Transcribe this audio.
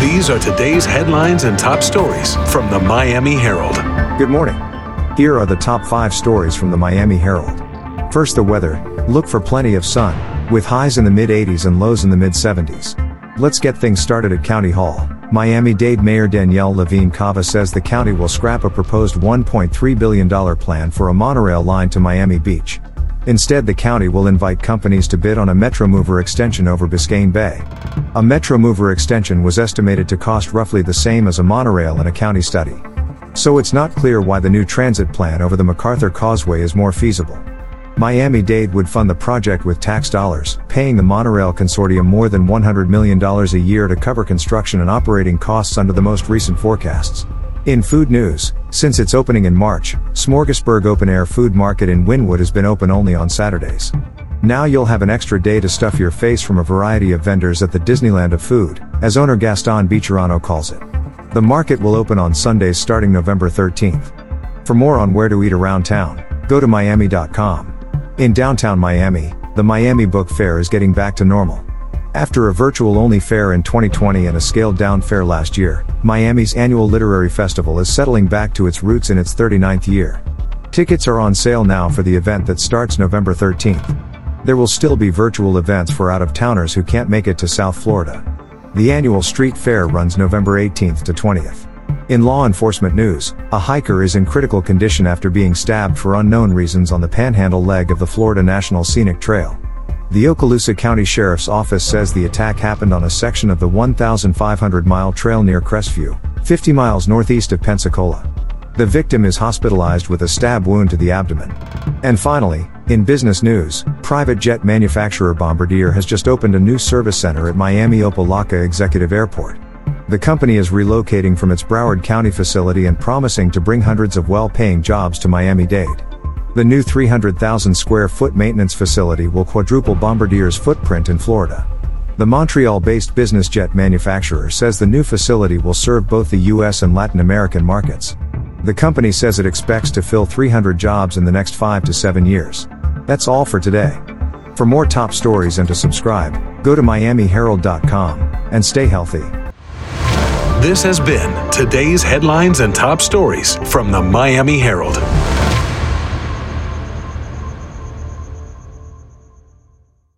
These are today's headlines and top stories from the Miami Herald. Good morning. Here are the top five stories from the Miami Herald. First, the weather. Look for plenty of sun, with highs in the mid 80s and lows in the mid 70s. Let's get things started at County Hall. Miami Dade Mayor Daniella Levine Cava says the county will scrap a proposed $1.3 billion plan for a monorail line to Miami Beach. Instead, the county will invite companies to bid on a Metromover extension over Biscayne Bay. A Metromover extension was estimated to cost roughly the same as a monorail in a county study. So it's not clear why the new transit plan over the MacArthur Causeway is more feasible. Miami Dade would fund the project with tax dollars, paying the monorail consortium more than $100 million a year to cover construction and operating costs under the most recent forecasts. In food news, since its opening in March, Smorgasburg Open Air Food Market in Wynwood has been open only on Saturdays. Now you'll have an extra day to stuff your face from a variety of vendors at the Disneyland of food, as owner Gaston Becherano calls it. The market will open on Sundays starting November 13th. For more on where to eat around town, go to miami.com. In downtown Miami, the Miami Book Fair is getting back to normal. After a virtual only fair in 2020 and a scaled down fair last year, Miami's annual literary festival is settling back to its roots in its 39th year. Tickets are on sale now for the event that starts November 13th. There will still be virtual events for out of towners who can't make it to South Florida. The annual street fair runs November 18th to 20th. In law enforcement news, a hiker is in critical condition after being stabbed for unknown reasons on the panhandle leg of the Florida National Scenic Trail. The Okaloosa County Sheriff's Office says the attack happened on a section of the 1,500 mile trail near Crestview, 50 miles northeast of Pensacola. The victim is hospitalized with a stab wound to the abdomen. And finally, in business news, private jet manufacturer Bombardier has just opened a new service center at Miami Opa-locka Executive Airport. The company is relocating from its Broward County facility and promising to bring hundreds of well paying jobs to Miami Dade. The new 300,000 square foot maintenance facility will quadruple Bombardier's footprint in Florida. The Montreal based business jet manufacturer says the new facility will serve both the US and Latin American markets. The company says it expects to fill 300 jobs in the next 5 to 7 years. That's all for today. For more top stories and to subscribe, go to miamiherald.com and stay healthy. This has been today's headlines and top stories from the Miami Herald.